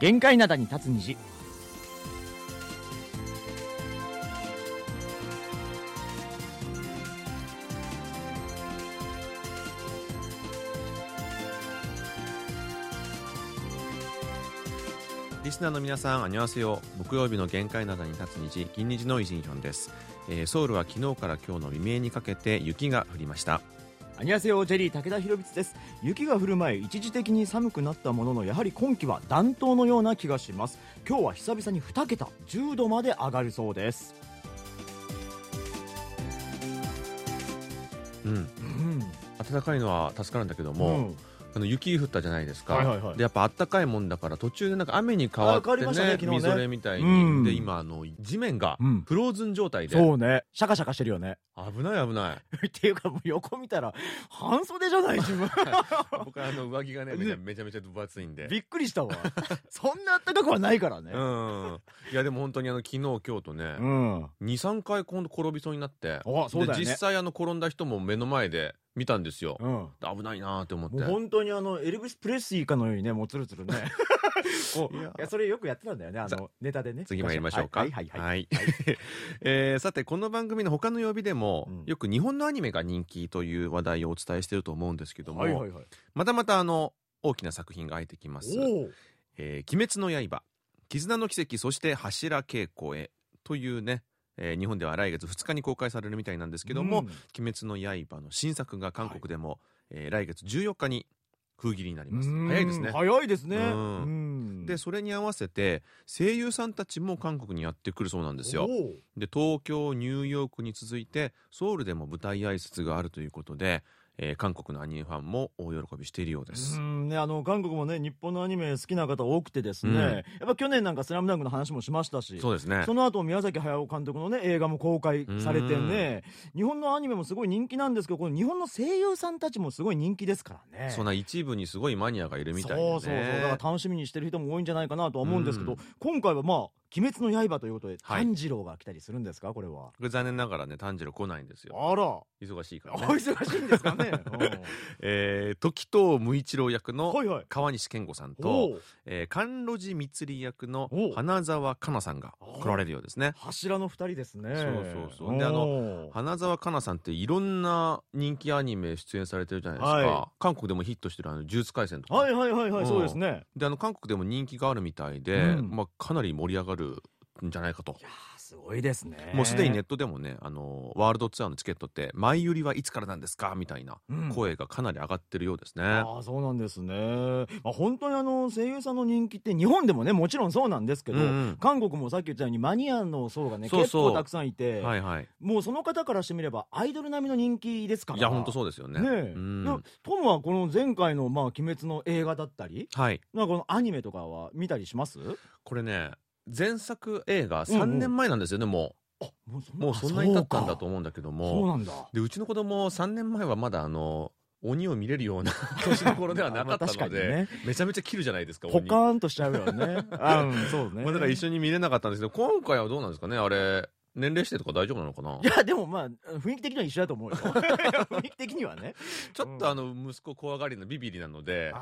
限界灘に立つ虹リスナーの皆さん、あにわせよ。木曜日の限界などに立つ虹、銀虹のイジンヒョンです、えーソウルは昨日から今日の未明にかけて雪が降りました。アニアセヨジェリー武田博光です.雪が降る前一時的に寒くなったもののやはり今季は暖冬のような気がします。今日は久々に2桁10度まで上がるそうです。うん。うん。暖かいのは助かるんだけども、うんあの雪降ったじゃないですか、はいはいはい。でやっぱ暖かいもんだから途中でなんか雨に変わってねねね。みぞれみたいに、うん。で今あの地面がうん。フローズン状態で、そうね。シャカシャカしてるよね。危ない危ない。っていうかもう横見たら半袖じゃない自分。僕はあの上着がねめちゃめちゃ分厚いんで。びっくりしたわ。そんな暖かくはないからね。うん。いやでも本当にあの昨日今日とね、うん。23回今度転びそうになって。あそうだよね。で実際あの転んだ人も目の前で見たんですよ、うん。危ないなーって思って。本当にあのエルビス・プレスリーかのようにねもうつるつるね。いいや。やそれよくやってたんだよねあさのネタでね。次参りましょうか。はいはいはい、はい。えーさて、この番組の他の曜日でも、うん。よく日本のアニメが人気という話題をお伝えしていると思うんですけども、はいはいはい。またまたあの、大きな作品が入ってきます。お。えー鬼滅の刃、絆の奇跡、そして柱稽古へというね、えー日本では来月2日に公開されるみたいなんですけども、うん。鬼滅の刃の新作が韓国でも、えー来月14日に封切りになります。うん。早いですね。早いですね。で、それに合わせて、声優さんたちも韓国にやってくるそうなんですよ。で東京ニューヨークに続いてソウルでも舞台挨拶があるということで、えー韓国のアニメファンも大喜びしているようです、うんね、あの韓国もね日本のアニメ好きな方多くてですね、うん。やっぱ去年なんか「スラムダンクの話もしましたしそうですね。その後宮崎駿監督のね映画も公開されてね日本のアニメもすごい人気なんですけどこの日本の声優さんたちもすごい人気ですからね。そんな一部にすごいマニアがいるみたいで、ね、そうそうそう。だから楽しみにしてる人も多いんじゃないかなとは思うんですけど、うん。今回はまあ「鬼滅の刃」ということで、はい。炭治郎が来たりするんですか？これは。これ残念ながらね炭治郎来ないんですよ。あら。忙しいかおらね、忙しいんですかね、えー時藤無一郎役うんのはいはい。川西健吾さんおと、う。えー、甘露寺光里役のお花澤香菜さんが来られるようですね。柱の二人ですね。そうそうそう。であのの花澤香菜さんっていろんな人気アニメ出演されてるじゃないですか、は韓国でもヒットしてるあの呪術廻戦とか、はいはいはいはい、うん。そうですね。であの韓国でも人気があるみたいで、うん。まあ、かなり盛り上がるんじゃないかと。いやーすごいですね。もうすでにネットでもねあのワールドツアーのチケットって前売りはいつからなんですかみたいなうん。声がかなり上がってるようですね、ああそうなんですね、まあ、本当にあの声優さんの人気って日本でもねもちろんそうなんですけど、うんうん。韓国もさっき言ったようにマニアの層がね結構たくさんいて、はいはい。もうその方からしてみればアイドル並みの人気ですから。いや本当そうですよね。ねえ、うん。トムはこの前回の「まあ、鬼滅」の映画だったりはい。なんかこのアニメとかは見たりします？これね前作映画3年前なんですよね、もあもうそんうもうそんなに経ったんだと思思うんだけども。なんだ。でうちの子供3年前はまだあの鬼を見れるような 年の頃ではなかったので、にね。めちゃめちゃ切るじゃないですかポ鬼カーンとしちゃうよね。あ うんそうね。まあ、だから一緒に見れなかったんですけど今回はどうなんですかねあれ年齢指定とか大丈夫なのかな？いやでもまあ雰囲気的には一緒だと思うよ。雰囲気的にはね。ちょっとあの息子怖がりのビビリなので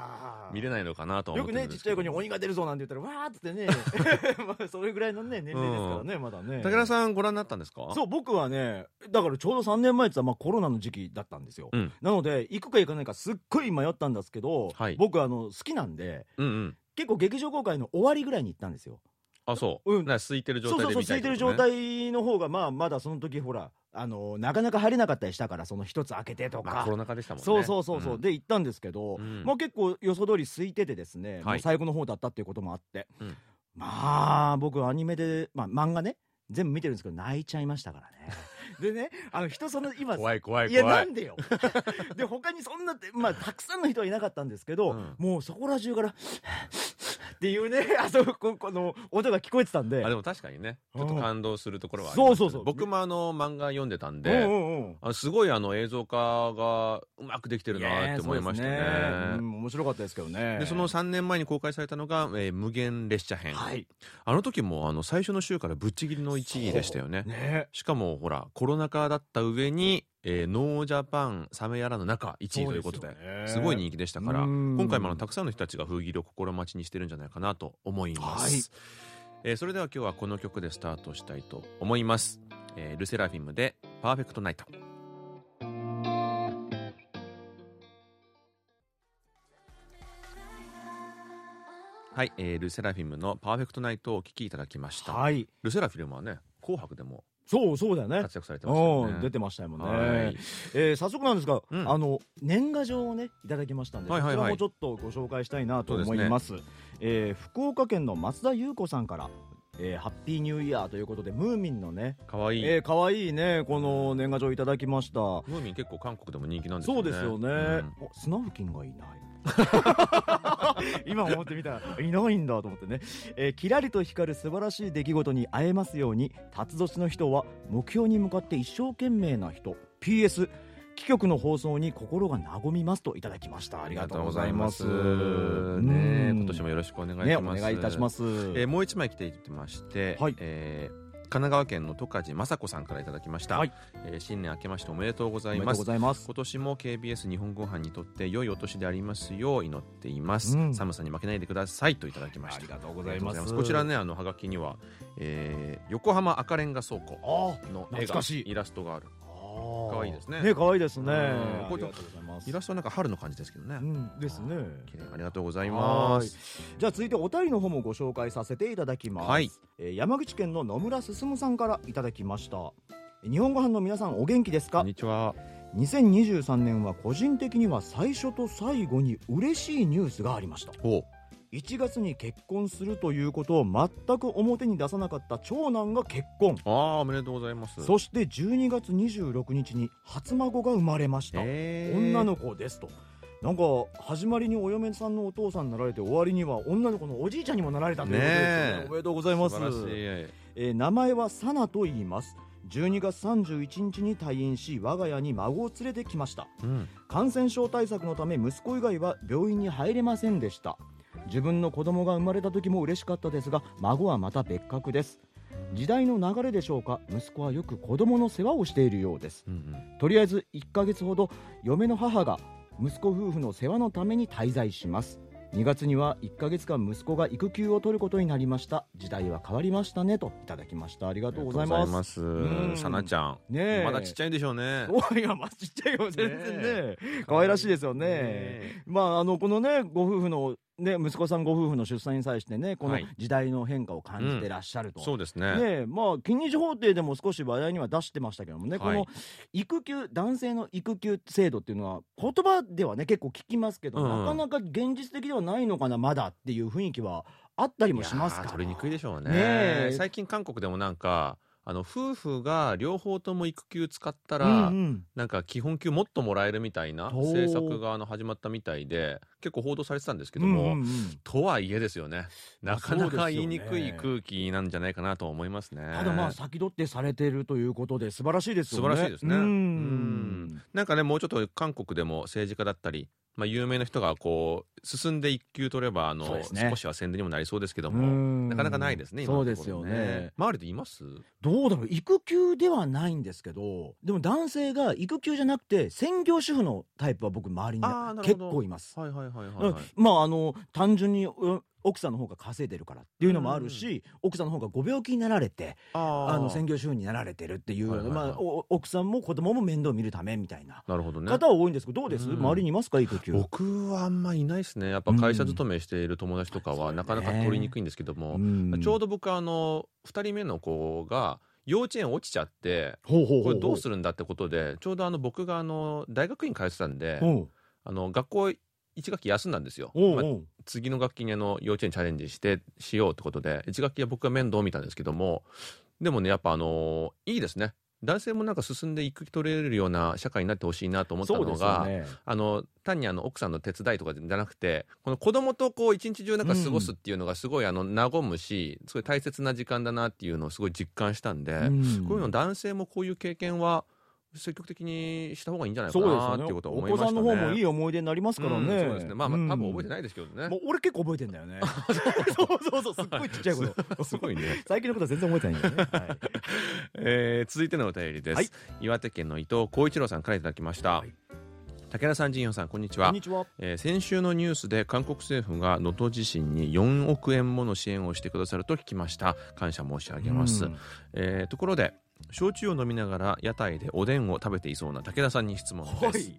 見れないのかなとはよく思ってるんですけど。ねちっちゃい子に鬼が出るぞなんて言ったらわーっつってね。まあそれぐらいのね年齢ですからね、まだね。武田さんご覧になったんですか？そう僕はねだからちょうど3年前って言ったらまあコロナの時期だったんですよ、うん。なので行くか行かないかすっごい迷ったんですけど、はい。僕あの好きなんでうんうん。結構劇場公開の終わりぐらいに行ったんですよあそう、うん。な空いてる状そうそうそう態で見た空いてる状態の方がまあまだその時ほらあのなかなか入れなかったりしたからその一つ開けてとか、まあコロナ禍でしたもんね。そうそうそうそう、ん。で行ったんですけど、うん。まあ結構予想通り空いててですね、はい。最後の方だったっていうこともあって、うん。まあ僕アニメで、まあ、漫画ね全部見てるんですけど泣いちゃいましたからねでねあの人その今怖い怖いいや怖ないんでよ。で他にそんなまあたくさんの人はいなかったんですけど、うん。もうそこら中から っていうね あそここの音が聞こえてたんで。あでも確かにねちょっと感動するところはありますそうそうそう。僕もあの漫画読んでたんうんで、うんうん。あすごいあの映像化がうまくできてるなって思いましたね。いやそうですうん面白かったですけどね。でその3年前に公開されたのが、えー無限列車編、はい。あの時もあの最初の週からぶっちぎりの1位でしたよね。ね。しかもほらコロナ禍だった上にえーノージャパンサメやらの中1位ということですごい人気でしたからうん。今回もあのたくさんの人たちが封切りを心待ちにしてるんじゃないかなと思います、えーそれでは今日はこの曲でスタートしたいと思います、えールセラフィムで「パーフェクトナイト」はい、えールセラフィムの「パーフェクトナイト」をお聴きいただきました、はい。ルセラフィムはね「紅白」でもそうそうだよね。活躍されてましたよね。うん出てましたよね、はい。えー早速なんですが、うん。あの年賀状をねいただきましたんで、こちらもちょっとご紹介したいなと思います。えー福岡県の松田優子さんから、えーハッピーニューイヤーということでムーミンのねかわい。い、えー、かわいいねこの年賀状いただきました。ムーミン結構韓国でも人気なんですよね。そうですよね、うん。お砂付近がいない。今思ってみたらいないんだと思ってね、えーキラリと光る素晴らしい出来事に会えますように辰年の人は目標に向かって一生懸命な人。PS 貴局の放送に心が和みますといただきまあありがとうございます。ねうん。今年もよろしくお願いします、ねお願いいたします、えーもう一枚来ていまして、はい。えー神奈川県の十勝雅子さんからいただきました、はい。えー新年明けましておめでとうございます。ございます。今年も KBS 日本ご飯にとって良いお年でありますよう祈っています、うん。寒さに負けないでくださいといただきました。ありがとうございます。こちらねあのハガキには、えー横浜赤レンガ倉庫あの絵がイラストがあるあかわいいですね。ね可愛いですね。うん。ありがとうございます。イラストはなんか春の感じですけどね、うんですね。綺麗ありがとうございます。じゃあ続いてお便りの方もご紹介させていただきます、はい。えー山口県の野村進さんからいただきました。日本ご飯の皆さんお元気ですか？こんにちは。2023年は個人的には最初と最後に嬉しいニュースがありました。お1月に結婚するということを全く表に出さなかった長男が結婚。ああおめでとうございます。そして12月26日に初孫が生まれました、えー。女の子ですと。なんか始まりにお嫁さんのお父さんになられて終わりには女の子のおじいちゃんにもなられたということですよねおめでとうございます。えー名前はサナと言います。12月31日に退院し我が家に孫を連れてきました。うん。感染症対策のため息子以外は病院に入れませんでした自分の子供が生まれた時も嬉しかったですが孫はまた別格です。時代の流れでしょうか息子はよく子供の世話をしているようです。うんうん。とりあえず1ヶ月ほど嫁の母が息子夫婦の世話のために滞在します。2月には1ヶ月間息子が育休を取ることになりました。時代は変わりましたねといただきました。ありがとうございます。さなちゃん。ねえ。まだちっちゃいんでしょうね。おいやまあちっちゃいよ。全然ね。ね可愛らしいですよね。ねまああのこのねご夫婦のね息子さんご夫婦の出産に際してねこのはい。時代の変化を感じてらっしゃると、そうですね。ねまあ近日法廷でも少し話題には出してましたけどもね、はい。この育休男性の育休制度っていうのは言葉ではね結構聞きますけど、うんなかなか現実的ではないのかなまだっていう雰囲気はあったりもしますか取りにくいでしょうね。ねえ。最近韓国でもなんかあの夫婦が両方とも育休使ったうら、んうん。なんか基本給もっともらえるみたいな政策があの始まったみたいで結構報道されてたんですけども、うんうんうん。とはいえですよね。なかなか言いにくい空気なんじゃないかなと思いますね。ただまあ先取ってされてるということで素晴らしいですよね。素晴らしいですね。うん。うん。なんかねもうちょっと韓国でも政治家だったり、まあ、有名な人がこう進んで一級取ればあの、ね。少しは宣伝にもなりそうですけどうもん。なかなかないですね今のところそうですよね。周りでいます？どうだろう育休ではないんですけどでも男性が育休じゃなくて専業主婦のタイプは僕周りに結構います。はいはいはいはい、まああの単純にうん奥さんの方が稼いでるからっていうのもあるし、奥さんの方がご病気になられてあの専業主婦になられてるっていう、まあ、お奥さんも子供も面倒を見るためみたいななるほどね。方は多いんですけどどうです、うん。周りにいますか？育休。僕はあんまいないですね。やっぱ会社勤めしている友達とかうん。はなかなか取りにくいんですけども、ん。ちょうど僕あの2人目の子が幼稚園落ちちゃってこれどうするんだってことでちょうどあの僕があの大学院通ってたんであの学校1学期休んだんですよ、おう次の学期にあの幼稚園チャレンジしてしようってことで1学期は僕が面倒を見たんですけどもでもねやっぱあのいいですね。男性もなんか進んで育休取れるような社会になってほしいなと思ったのが、ね。あの単にあの奥さんの手伝いとかじゃなくてこの子供とこう一日中なんか過ごすっていうのがすごいあの和むしすごい大切な時間だなっていうのをすごい実感したんで、うん。こういうの男性もこういう経験は積極的にした方がいいんじゃないかなってことは思いましたね。お子さんの方もいい思い出になりますからね、うんそうですね。まあ、まあ、多分覚えてない、ですけどね。も。う俺結構覚えてんだよね。そうそうそうすっごいちっちゃいことすごいね。最近のことは全然覚えてないんだよね、はい。えー続いてのお便りです、はい。岩手県の伊藤浩一郎さんからいただきました、はい。武田さん陣陽さんこんにちは。こんにちは。えー先週のニュースで韓国政府が能登地震に4億円もの支援をしてくださると聞きました。感謝申し上げます、うん。えーところで焼酎を飲みながら屋台でおでんを食べていそうな武田さんに質問です、はい。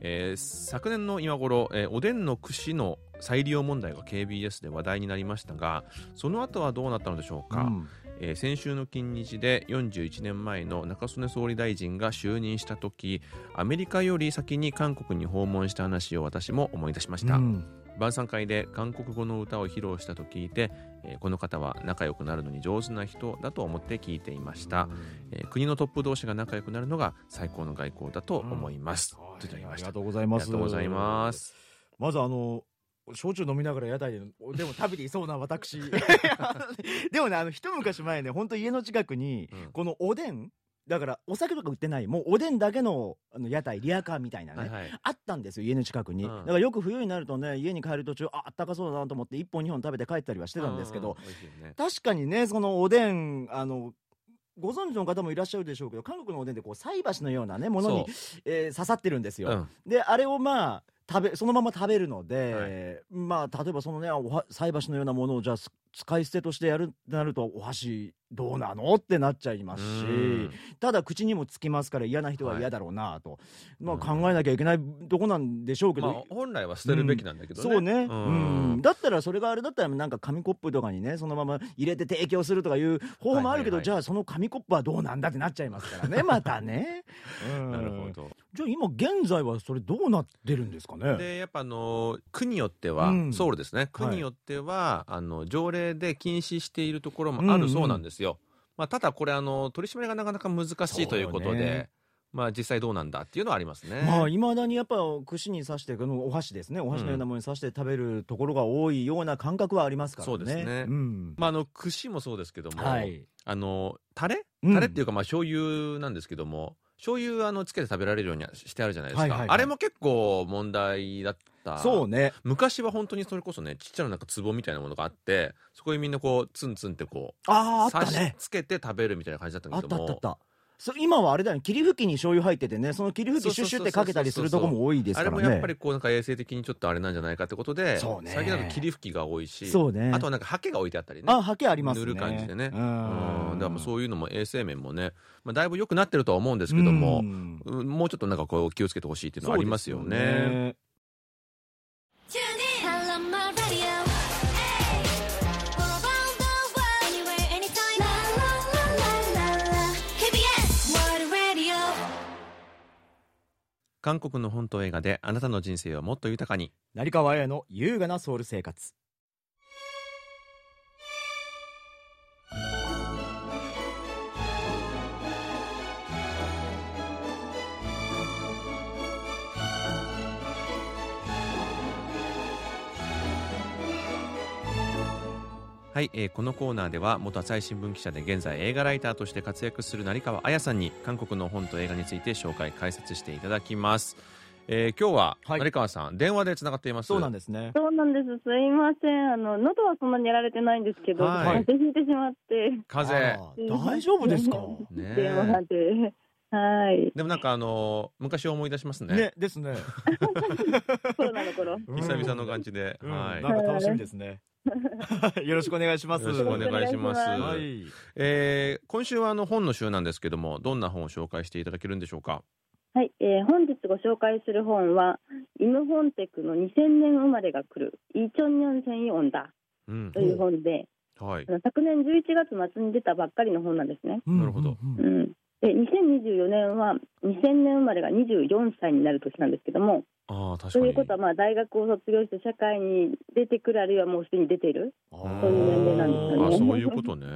えー昨年の今頃、えーおでんの串の再利用問題が KBS で話題になりましたがその後はどうなったのでしょうか、うん。えー先週の金日で41年前の中曽根総理大臣が就任した時アメリカより先に韓国に訪問した話を私も思い出しました、うん。晩餐会で韓国語の歌を披露したと聞いて、えーこの方は仲良くなるのに上手な人だと思って聞いていました、えー国のトップ同士が仲良くなるのが最高の外交だと思います、といただきました。ありがとうございありますがとうございます。まずあの焼酎飲みながら屋台で でも食べていそうな私。でもねあの一昔前ね本当家の近くにうん。このおでんだからお酒とか売ってないもうおでんだけのあの屋台リアカーみたいなね、はいはい。あったんですよ家の近くに、うん。だからよく冬になるとね家に帰る途中ああったかそうだなと思って1本2本食べて帰ったりはしてたんですけどね。確かにねそのおでんあのご存知の方もいらっしゃるでしょうけど韓国のおでんってこう菜箸のようなねものに、えー刺さってるんですよ、うん。であれをまあ食べそのまま食べるので、まあ例えばそのねおは菜箸のようなものをじゃあす使い捨てとしてやるってなるとお箸どうなの？ってなっちゃいますしうん。ただ口にもつきますから嫌な人は嫌だろうなと、まあうん。考えなきゃいけないとこなんでしょうけど、まあ、本来は捨てるべきなんだけどね、そうね、ん。うん。だったらそれがあれだったらなんか紙コップとかにねそのまま入れて提供するとかいう方法もあるけど、はいはいはい。じゃあその紙コップはどうなんだってなっちゃいますからね またね、うん。なるほど。じゃあ今現在はそれどうなってるんですかね？でやっぱあの区によっては、うん。ソウルですね。区によっては、あの条例で禁止しているところもあるそうなんですよ、まあ、ただこれあの取り締まりがなかなか難しいということで、まあ、実際どうなんだっていうのはありますね。まあいまだにやっぱ串に刺してこのお箸ですね。お箸のようなものに刺して食べるところが多いような感覚はありますからね。そうですね。ん。まあ、あの串もそうですけども、はい。あのタレ？うん。タレっていうかまあ醤油なんですけども、醤油あのつけて食べられるようにはしてあるじゃないですか、あれも結構問題だった。そうね。昔は本当にそれこそねちっちゃななんか壺みたいなものがあってそこにみんなこうツンツンってこうあああったね。つけて食べるみたいな感じだったんあですけどもったあったあったそ今はあれだよね。霧吹きに醤油入っててね。その霧吹きシュッシュってかけたりするとこも多いですからね。あれもやっぱりこうなんか衛生的にちょっとあれなんじゃないかってことでそうね。最近だと霧吹きが多いしそうね。あとはなんかハケが置いてあったりね。あハケありますね。塗る感じでね。ううん。んだからそういうのも衛生面もね、まあ、だいぶ良くなってるとは思うんですけども、うん。うんもうちょっとなんかこう気をつけてほしいっていうのはありますよね。韓国の本と映画であなたの人生をもっと豊かに。成川綾の優雅なソウル生活。はい、えーこのコーナーでは元朝日新聞記者で現在映画ライターとして活躍する成川彩さんに韓国の本と映画について紹介解説していただきます、えー今日ははい。成川さん、電話でつながっています。そうなんです。ねそうなんです。すいません。あの、喉はそんなにやられてないんですけど、はい。風邪ひいてしまって。風あー大丈夫ですか？ね電話で。はい。でもなんかあのー昔を思い出しますね。ねですね。コロナの頃。久々の感じで、うん。はい。なんか楽しみですね よろしくお願いします。よろしくお願いします。はい。えー今週はあの本の週なんですけどもどんな本を紹介していただけるんでしょうか？はい、えー本日ご紹介する本は、イムホンテクの2000年生まれが来る、イチョンニョン専用だ。うん。という本で、はい。昨年11月末に出たばっかりの本なんですね。なるほど。うん。で、2024年は2000年生まれが24歳になる年なんですけども、ああ確かに。ということは、まあ、大学を卒業して社会に出てくる、あるいはもうすでに出ている。そういう年齢なんですよね。あそういうことね。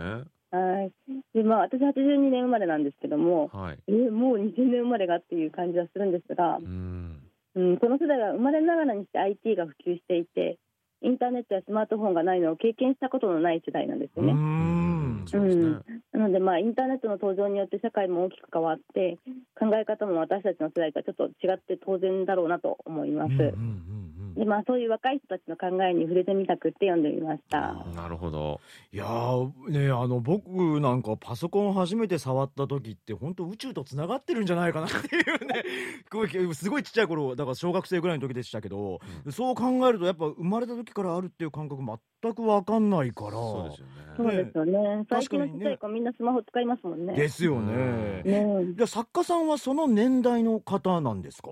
はい。で、まあ、私82年生まれなんですけども、はい。えーもう2000年生まれがっていう感じはするんですがう、ん。うん、この世代は生まれながらにして IT が普及していて、インターネットやスマートフォンがないのを経験したことのない世代なんですようね。ん。うん。なので、まあ、インターネットの登場によって社会も大きく変わって考え方も私たちの世代とはちょっと違って当然だろうなと思います。うんうんうんでまあ、そういう若い人たちの考えに触れてみたくって読んでみました。なるほどいやーねあの僕なんかパソコン初めて触った時って本当宇宙とつながってるんじゃないかなっていうね すごいちっちゃい頃だから小学生ぐらいの時でしたけど、そう考えるとやっぱ生まれた時からあるっていう感覚全く分かんないからそうですよそうねですよね。最近のい子、みんなスマホ使いますもんね。ですよね。ねじゃあ作家さんはその年代の方なんですか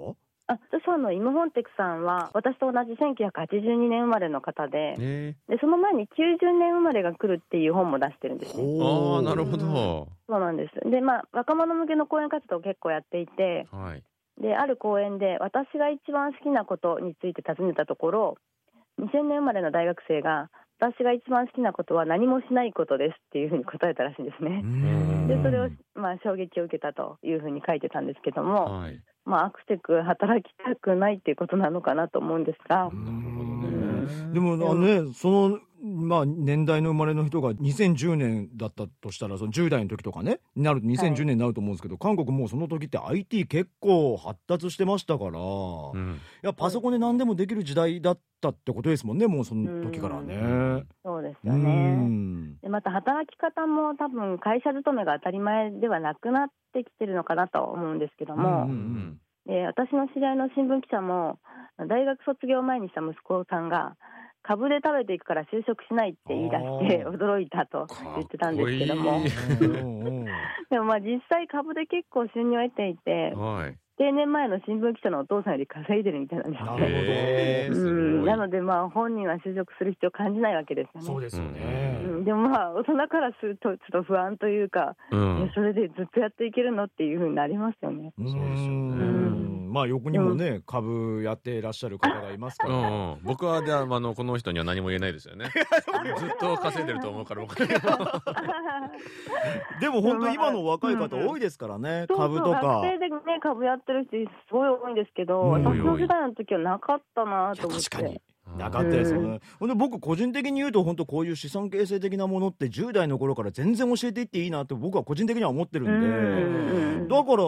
あ著者のイム・ホンテクさんは私と同じ1982年生まれの方でねでその前に90年生まれが来るっていう本も出してるんですね。ああなるほど。そうなんです。で、まあ、若者向けの講演活動を結構やっていてはい。である講演で私が一番好きなことについて尋ねたところ2000年生まれの大学生が私が一番好きなことは何もしないことですっていうふうに答えたらしいんですね。ん。でそれを、まあ、衝撃を受けたというふうに書いてたんですけども、はいまあ、アクセク働きたくないっていうことなのかなと思うんですが、なるほどね。でもあのねそのまあ年代の生まれの人が2010年だったとしたらその10代の時とかねになると2010年になると思うんですけど、韓国もうその時って IT 結構発達してましたから、いうん。やパソコンで何でもできる時代だったってことですもんねもうその時からね。そうですうよね。ん。でまた働き方も多分会社勤めが当たり前ではなくなってきてるのかなとは思うんですけども、うんうん。で私の知り合いの新聞記者も大学卒業前にした息子さんが株で食べていくから就職しないって言い出して驚いたと言ってたんですけども。でもまあ実際株で結構収入を得ていてはい定年前の新聞記者のお父さんより稼いでるみたいなんですなるほど。なのでまあ本人は就職する必要を感じないわけですよね。そうですよね。うん、でもまあ大人からするとちょっと不安というか、うん。えそれでずっとやっていけるのっていうふうになりますよね。そうですよね。ん。まあ横にもね、株やっていらっしゃる方がいますから、うん。うん、僕はであのこの人には何も言えないですよね。ずっと稼いでると思うから僕は。でも本当今の若い方多いですからね、そうそう。株とか。学生でね株やってる人すごい多いんですけど、うん。私の世代の時はなかったなと思って。確かに。なかったですよね、ほんで僕個人的に言うと本当こういう資産形成的なものって10代の頃から全然教えていっていいなって僕は個人的には思ってるんで、うん。だから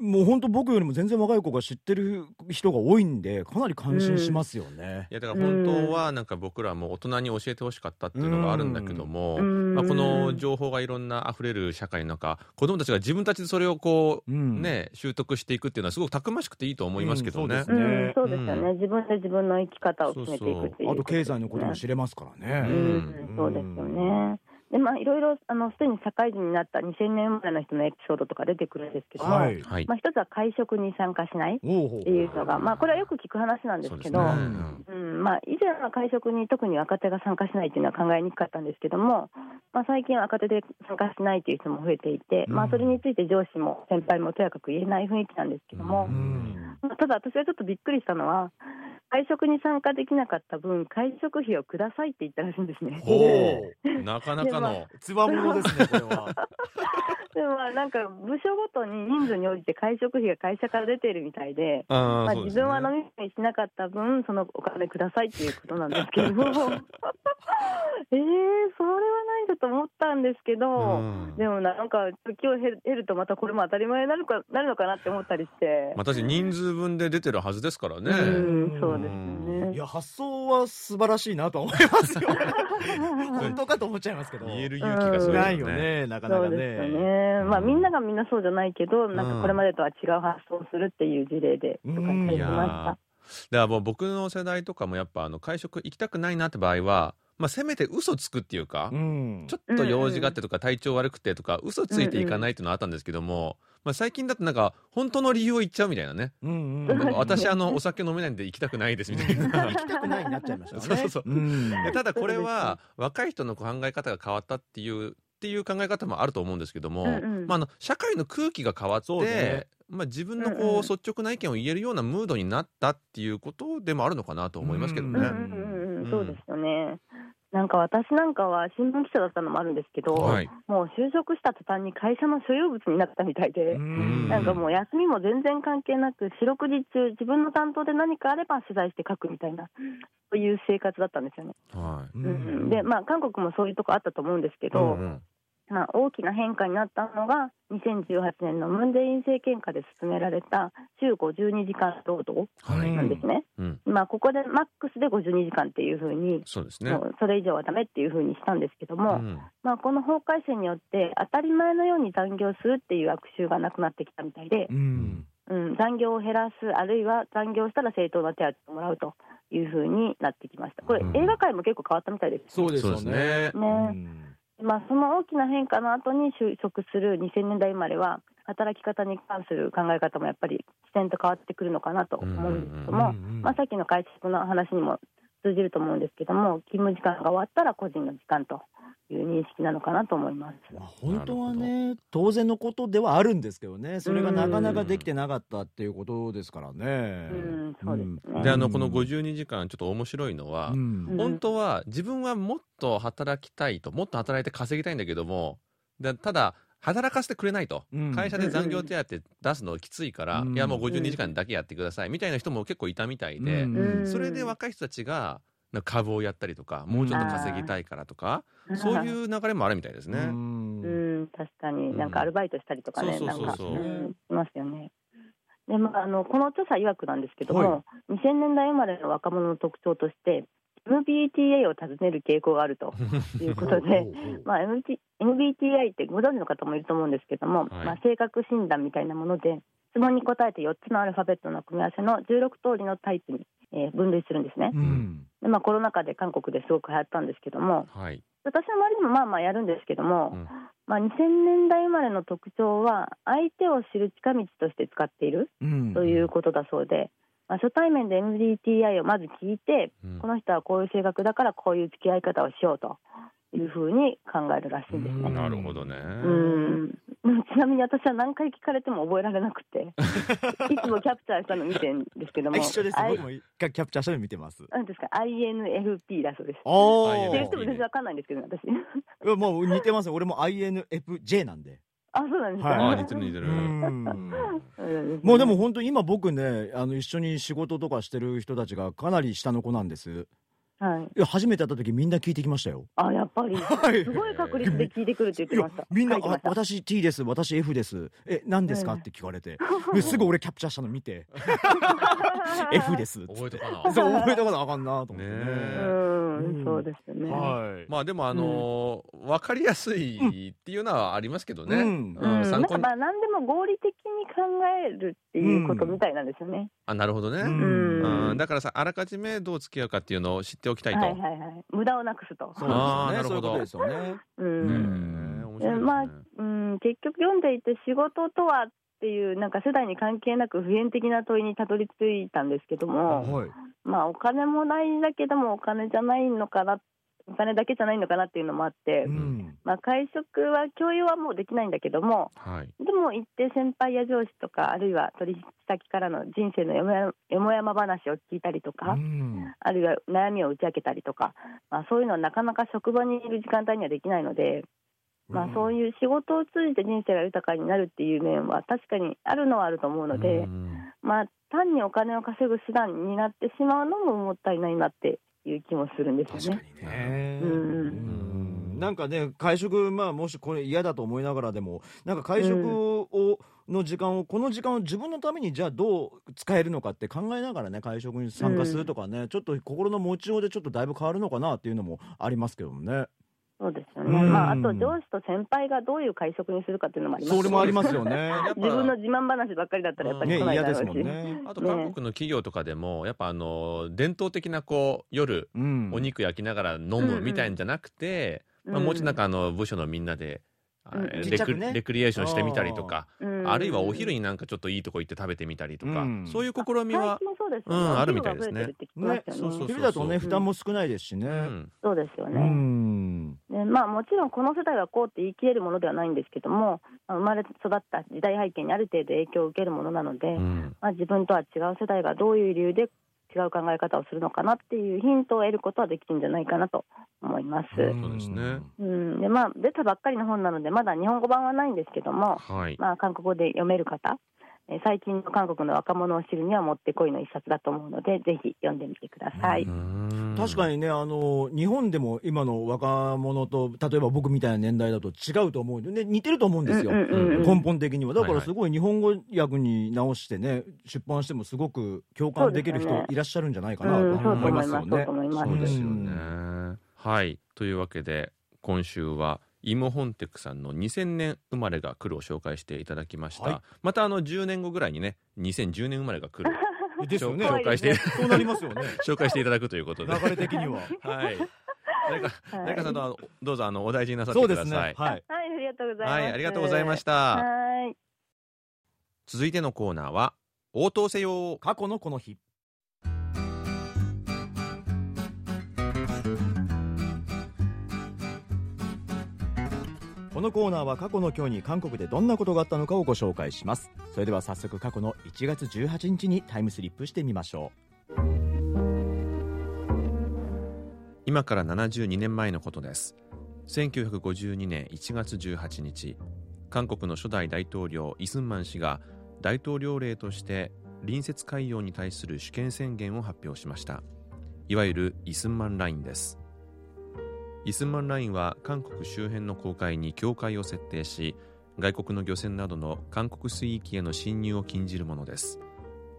もう本当僕よりも全然若い子が知ってる人が多いんでかなり感心しますよね。いやだから本当はなんか僕らも大人に教えてほしかったっていうのがあるんだけども、うん。まあ、この情報がいろんな溢れる社会の中子供たちが自分たちでそれをこう、うん。ね習得していくっていうのはすごくたくましくていいと思いますけどね。うん。そうですねうん、そうですよね、うん。自分で自分の生き方を決めていくっていうあと経済のことも知れますからね。ううんん、そうですよね。でまあ、いろいろあのすでに社会人になった2000年生まれの人のエピソードとか出てくるんですけども、はい。はい。まあ、一つは会食に参加しないっていうのが、まあ、これはよく聞く話なんですけど、そうね。うん。まあ、以前は会食に特に若手が参加しないっていうのは考えにくかったんですけども、まあ、最近は若手で参加しないという人も増えていて、まあ、それについて上司も先輩もとやかく言えない雰囲気なんですけども、うん。まあただ私はちょっとびっくりしたのは、会食に参加できなかった分、会食費をくださいって言ったらしいんですね。ほう。な かの、つわものですねこれは。でもまあなんか部署ごとに人数に応じて会食費が会社から出ているみたいで、あーまあ、自分は飲み食いしなかった分、そのお金くださいっていうことなんですけど、えー、それはないんだと思ったんですけど、うんでもなんか、時を経ると、またこれも当たり前になるかなるのかなって思ったりして。まあ、確かに人数分で出てるはずですからね。うん、そうですよね。いや発想は素晴らしいなとは思いますよ。本当かと思っちゃいますけど。言える勇気がすごいないよね。ねなかなかそうですよね。ね。まあうんみんながみんなそうじゃないけど、なんかこれまでとは違う発想をするっていう事例で、とかうん書いていやーました。だからもう僕の世代とかもやっぱあの会食行きたくないなって場合は、まあ、せめて嘘つくっていうか、うんちょっと用事があってとか体調悪くてとか嘘ついていかないっていうのはあったんですけども、まあ、最近だとなんか本当の理由を言っちゃうみたいなね。うんうん。私あのお酒飲めないんで行きたくないですみたいな。行きたくないになっちゃいましたね。そうそうそううんでただこれは若い人の考え方が変わったっていうっていう考え方もあると思うんですけども、うんうんまあ、あの社会の空気が変わって、ねまあ、自分のうんうんこう率直な意見を言えるようなムードになったっていうことでもあるのかなと思いますけどね。うんうんうんうん、そうですよね。なんか私なんかは新聞記者だったのもあるんですけど、はい。もう就職した途端に会社の所有物になったみたいで、うん。なんかもう休みも全然関係なく、四六時中、自分の担当で何かあれば取材して書くみたいな、そういう生活だったんですよね。はい。うん。で、まあ、韓国もそういうとこあったと思うんですけど、うんうんまあ、大きな変化になったのが2018年のムン・ジェイン政権下で進められた週52時間労働はい。なんですね。うん。まあ、ここでマックスで52時間っていうふうに、そうですね。もうそれ以上はダメっていうふうにしたんですけども、うん。まあ、この法改正によって当たり前のように残業するっていう悪習がなくなってきたみたいで、うん。うん、残業を減らすあるいは残業したら正当な手当をもらうというふうになってきました。これ、うん。映画界も結構変わったみたいですそうですよね。すね。うんまあ、その大きな変化の後に就職する2000年代生まれは働き方に関する考え方もやっぱり自然と変わってくるのかなと思うんですけども、まあ、さっきの会社の話にも通じると思うんですけども勤務時間が終わったら個人の時間という認識なのかなと思います。まあ本当はね当然のことではあるんですけどね。それがなかなかできてなかったっていうことですからね。うん、そうですね。であのこの52時間ちょっと面白いのは、うん。うん。本当は自分はもっと働きたいともっと働いて稼ぎたいんだけどもだただ働かせてくれないと、うん。会社で残業手当出すのきついから、うん。いやもう52時間だけやってくださいみたいな人も結構いたみたいで、うん。それで若い人たちが株をやったりとかもうちょっと稼ぎたいからとか、そういう流れもあるみたいですね。うん。うん、確かに。なんかアルバイトしたりとかね、うんなんか、しますよね。でまあ、あのこの著者曰くなんですけども、2000年代生まれの若者の特徴として、MBTA を尋ねる傾向があると いうことで、まあ、MT MBTI ってご存知の方もいると思うんですけども、はい。まあ、性格診断みたいなもので、質問に答えて4つのアルファベットの組み合わせの16通りのタイプに、えー分類するんですね。うんでまあ、コロナ禍で韓国ですごく流行ったんですけども、はい、私の周りにもまあまあやるんですけども、うん。まあ、2000年代生まれの特徴は相手を知る近道として使っているうん。ということだそうで、まあ、初対面で MBTI をまず聞いて、うん。この人はこういう性格だからこういう付き合い方をしようというふうに考えるらしいんですね。なるほどね。うん。ちなみに私は何回聞かれても覚えられなくて。いつもキャプチャーしたの見てるんですけども。一緒です僕もキャキャプチャーしたの見てます。なんですか？INFP だそうです。あー。知ってる人も全然わかんないんですけどね私あもう似てます。俺も INFJ なんで。あそうなんですか、はい。ああ似てる似てる。もうでも本当今僕ねあの一緒に仕事とかしてる人たちがかなり下の子なんですはい、いや初めて会った時みんな聞いてきましたよ。あやっぱり。はい。すごい確率で聞いてくるって言ってました。みんなあ私 T です。私 F です。え何ですか？うん。って聞かれて。ですぐ俺キャプチャーしたの見て。F です。っつって。覚えとかな。そう覚えとかなあかんなと思ってね。ねううん。ん、そうですよね。はい。まあでもあのーわかりやすいっていうのはありますけどね。うん。うん、なん参考に。かまあ何でも合理的に考えるっていうことみたいなんですよね。あなるほどね。ううんんだからさあらかじめどう付き合うかっていうのを知っておきたいと。はいはいはい。無駄をなくすと。そうですよねあーなるほどそういうことですよねうねん。え面白いですね。まあうん、結局読んでいて仕事とはっていうなんか世代に関係なく普遍的な問いにたどり着いたんですけども、はいまあお金も大事だけどもお金じゃないのかな、お金だけじゃないのかなっていうのもあって、うん。まあ会食は共有はもうできないんだけども、はい。でも一定先輩や上司とかあるいは取引先からの人生のよもやよもやま話を聞いたりとか、うん。あるいは悩みを打ち明けたりとか、まあ、そういうのはなかなか職場にいる時間帯にはできないので、まあ、そういう仕事を通じて人生が豊かになるっていう面は確かにあるのはあると思うので、うん。まあ、単にお金を稼ぐ手段になってしまうのももったいないなっていう気もするんですよね。ね。うん。うん。なんかね会食まあもしこれ嫌だと思いながらでもなんか会食を、の時間をこの時間を自分のためにじゃあどう使えるのかって考えながらね会食に参加するとかね、ちょっと心の持ちようでちょっとだいぶ変わるのかなっていうのもありますけどもねそうですよね、うん。まあ、あと上司と先輩がどういう会食にするかっていうのもありますそれもありますよね。自分の自慢話ばっかりだったらやっぱりね来ない嫌ですだろうし、もんね。あと韓国の企業とかでもやっぱあの伝統的なこう夜うん。お肉焼きながら飲むみたいんじゃなくて、まあ、もうちょっとなんかあの部署のみんなで、あうんレクレクリエーションしてみたりとか、うん。あるいはお昼になんかちょっといいとこ行って食べてみたりとか、うん。そういう試みはうんあるみたいですね。ね。そうそうそう昼だとね負担も少ないですしね。うん。そうですようね、ん。でまあ、もちろんこの世代はこうって言い切れるものではないんですけども、まあ生まれ育った時代背景にある程度影響を受けるものなので、うん。まあ、自分とは違う世代がどういう理由で違う考え方をするのかなっていうヒントを得ることはできるんじゃないかなと思います。そうですね。うん。でまあ、出たばっかりの本なのでまだ日本語版はないんですけども、はい、まあ、韓国語で読める方、えー最近の韓国の若者を知るにはもってこいの一冊だと思うのでぜひ読んでみてください。確かにねあの日本でも今の若者と例えば僕みたいな年代だと違うと思う。ね、似てると思うんですよ、根本的には。だからすごい日本語訳に直してね出版してもすごく共感できる人いらっしゃるんじゃないかなと思いますよね。そうですようね。はい。というわけで、今週は、イモホンテクさんの2000年生まれが来るを紹介していただきました。はいまたあの10年後ぐらいにね、2010年生まれが来る、ですよね。紹介して、そうなりますよね。紹介していただくということで。流れ的には。はい。誰か、はい誰かさんどうぞあのお大事になさってそうですください。。ねはい。はい、ありがとうございます。はい、ありがとうございました。はい。続いてのコーナーは、応答せよ過去のこの日。このコーナーは過去の今日に韓国でどんなことがあったのかをご紹介します。それでは早速過去の1月18日にタイムスリップしてみましょう。今から72年前のことです。1952年1月18日韓国の初代大統領イスンマン氏が大統領令として隣接海洋に対する主権宣言を発表しました。いわゆるイスンマンラインです。イスマンラインは韓国周辺の航海に境界を設定し外国の漁船などの韓国水域への侵入を禁じるものです。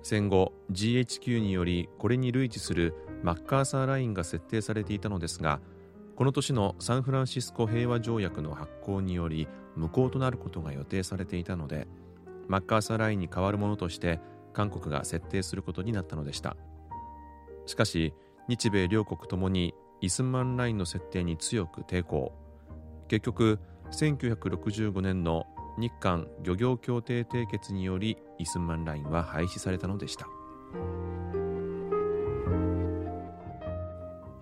戦後 GHQ によりこれに類似するマッカーサーラインが設定されていたのですがこの年のサンフランシスコ平和条約の発効により無効となることが予定されていたのでマッカーサーラインに代わるものとして韓国が設定することになったのでした。しかし日米両国ともにイスマンラインの設定に強く抵抗。結局1965年の日韓漁業協定締結によりイスマンラインは廃止されたのでした。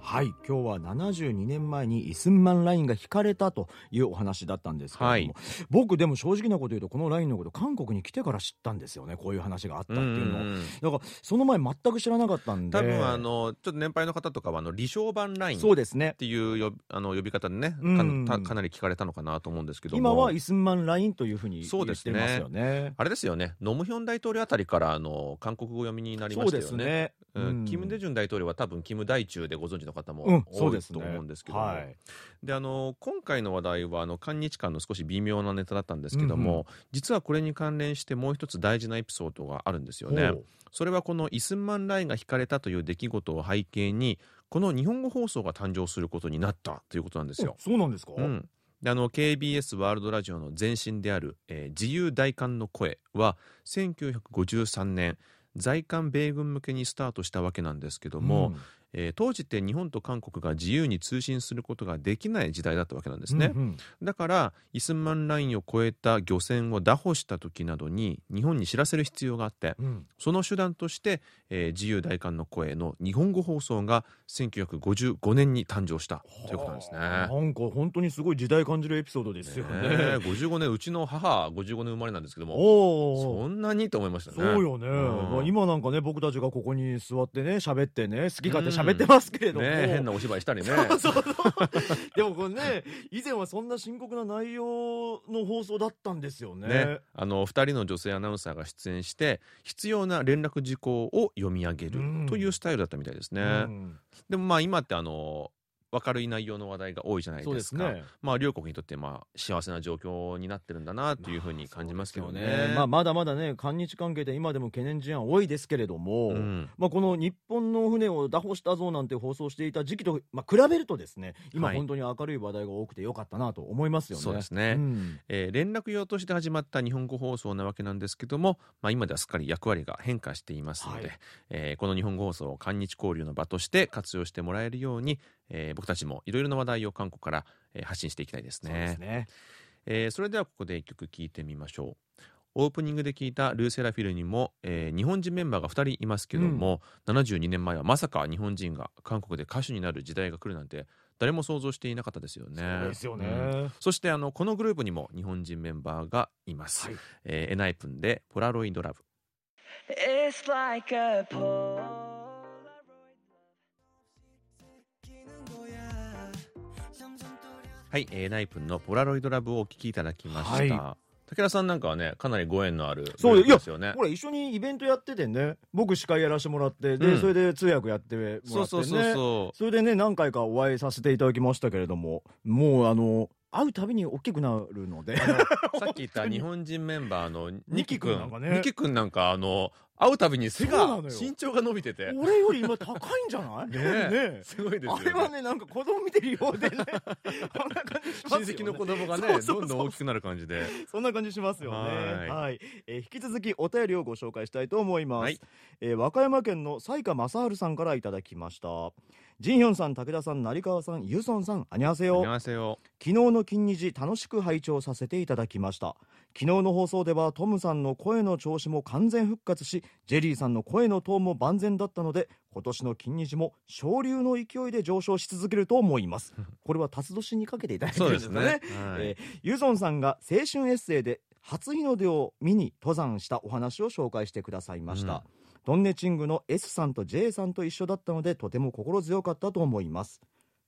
はい今日は72年前にイスンマンラインが引かれたというお話だったんですけれども、はい。僕でも正直なこと言うとこのラインのこと韓国に来てから知ったんですよね。こういう話があったっていうのを。だからその前全く知らなかったんで。多分あのちょっと年配の方とかはあの離床版ラインっそうですね。ていうよあの呼び方でねうん。かたかなり聞かれたのかなと思うんですけども。今はイスンマンラインというふうにそうですね。言ってますよね。あれですよね。ノムヒョン大統領あたりからあの韓国語読みになりましたよね。ですね、うん。うん。キム・デジュン大統領は多分キム大中でご存知の方もうん多いそうですね。と思うんですけども、はい。であの今回の話題はあの韓日間の少し微妙なネタだったんですけども、うんう実はこれに関連してもう一つ大事なエピソードがあるんですよね。それはこのイスンマンラインが引かれたという出来事を背景にこの日本語放送が誕生することになったということなんですよ。そうなんですか、うん、であの KBS ワールドラジオの前身である、えー自由大韓の声は1953年在韓米軍向けにスタートしたわけなんですけども、えー当時って日本と韓国が自由に通信することができない時代だったわけなんですね、うんうん。だからイスンマンラインを越えた漁船を拿捕した時などに日本に知らせる必要があってうん。その手段として、えー自由大韓の声の日本語放送が1955年に誕生したということなんですね。なんか本当にすごい時代感じるエピソードですよね。ねえ55年うちの母55年生まれなんですけどもおおそんなにと思いましたね。そうよね、ん。まあ、今なんかね僕たちがここに座ってね喋ってね好き勝手喋ってますけれども、ねえ変なお芝居したりね。でもこれね以前はそんな深刻な内容の放送だったんですよね。ねあの2人の女性アナウンサーが出演して必要な連絡事項を読み上げるうん。というスタイルだったみたいですね、うん。でもまあ今ってあの明るい内容の話題が多いじゃないでか。ですすね。まあ両国にとってまあ幸せな状況になってるんだなというふうに感じますけどね,、まあ、まだまだね韓日関係で今でも懸念事案多いですけれども、うん。まあ、この日本の船を拿捕したぞなんて放送していた時期と、まあ、比べるとですね今はい。本当に明るい話題が多くてよかったなと思いますよね。そうですね。ん。えー連絡用として始まった日本語放送なわけなんですけども、まあ、今ではすっかり役割が変化していますので、はい。えーこの日本語放送を韓日交流の場として活用してもらえるように、えー僕たちもいろいろな話題を韓国から、えー発信していきたいですそうでねすね。えーそれではここで一曲聴いてみましょう。オープニングで聞いたルーセラフィルにも、えー日本人メンバーが2人いますけども、72年前はまさか日本人が韓国で歌手になる時代が来るなんて誰も想像していなかったですよね。そうですよね、うん。そしてあのこのグループにも日本人メンバーがいます。はい。えーエナイプンでポラロイドラブ。It's like a はい、えーエナイプンのポラロイドラブをお聴きいただきました。は武田さんなんかはねかなりご縁のあるそうですよね。ほら一緒にイベントやっててね。僕司会やらせてもらってで、うん。それで通訳やってもらってね。そうそうそうそう。それでね何回かお会いさせていただきましたけれどももうあの会うたびに大きくなるので。さっき言った日本人メンバーのニキ君。ニキ君なんかあの会うたびに背が身長が伸びてて。俺より今高いんじゃない？ねすごいですよ、ね、あれはねなんか子供見てるようでね。こんな感じしますよ、ね、親戚の子供がねどんどん大きくなる感じで。そんな感じしますよね。はい。はえー、引き続きお便りをご紹介したいと思います、はい、えー、和歌山県の西川正治さんからいただきました。ジンヒョンさん、武田さん、成川さん、ユソンさん、あにゃせよ。昨日の金日、楽しく拝聴させていただきました。昨日の放送ではトムさんの声の調子も完全復活しジェリーさんの声のトーンも万全だったので今年の金日も昇竜の勢いで上昇し続けると思います。これは辰年にかけていただいてるんですよね。ね。はい。えーユゾンさんが青春エッセイで初日の出を見に登山したお話を紹介してくださいました、うん。トンネチングの S さんと J さんと一緒だったのでとても心強かったと思います。